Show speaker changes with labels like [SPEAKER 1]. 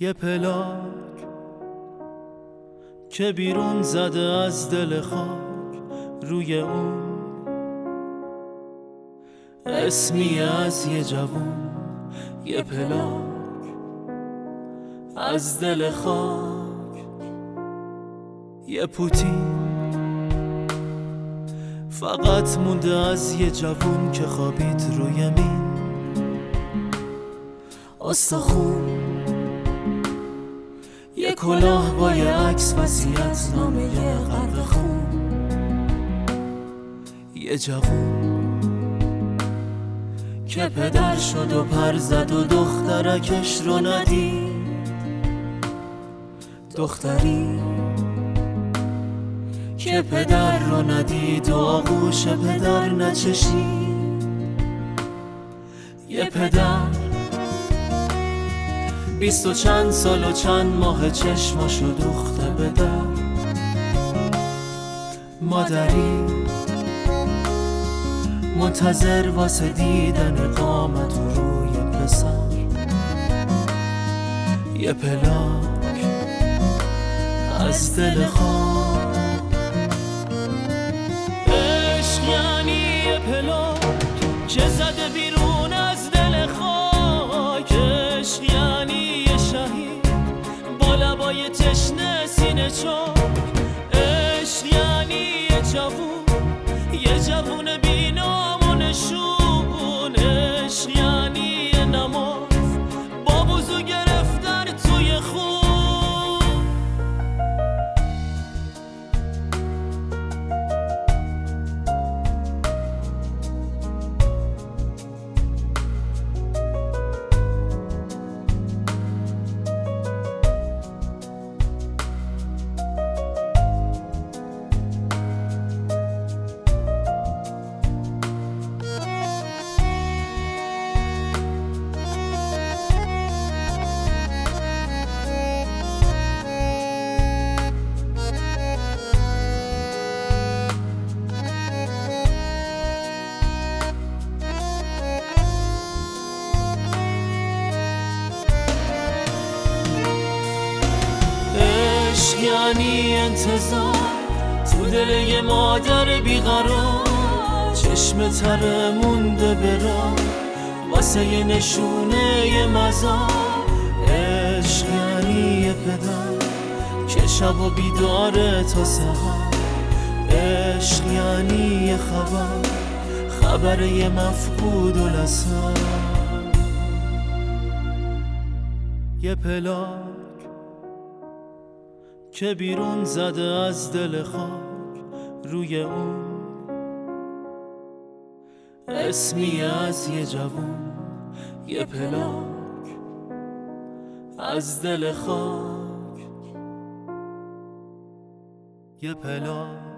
[SPEAKER 1] یه پلاک که بیرون زده از دل خاک روی اون. اسمی از یه جوون یه پلاک از دل خاک. یه پوتی فقط مونده از یه جوون که خوابید روی مین. آستخون یه کلاه با یه عکس وسیعت نامه یه غرق خون. یه جوون که پدر شد و پر زد و دخترکش رو ندید. دختری که پدر رو ندید و آغوش پدر نچشید. یه پدر بیست و چند سال و چند ماه چشماشو دوخته به در. مادری منتظر واسه دیدن قامت و روی پسر. یه پلاک از دل خواب عشق یعنی یه پلاک که زده تشنه سینه چاک عشق یعنی انتظار. تو دل یه مادر بیقرار. چشم تره مونده برا واسه یه نشونه یه مزار. عشق یعنی پدر. که شب و بیداره تا سهر. عشق یعنی خبر. خبر یه مفقود و لسر یه پلاک که بیرون زده از دل خاک روی اون. اسمی از یه جوون یه پلاک از دل خاک. یه پلاک.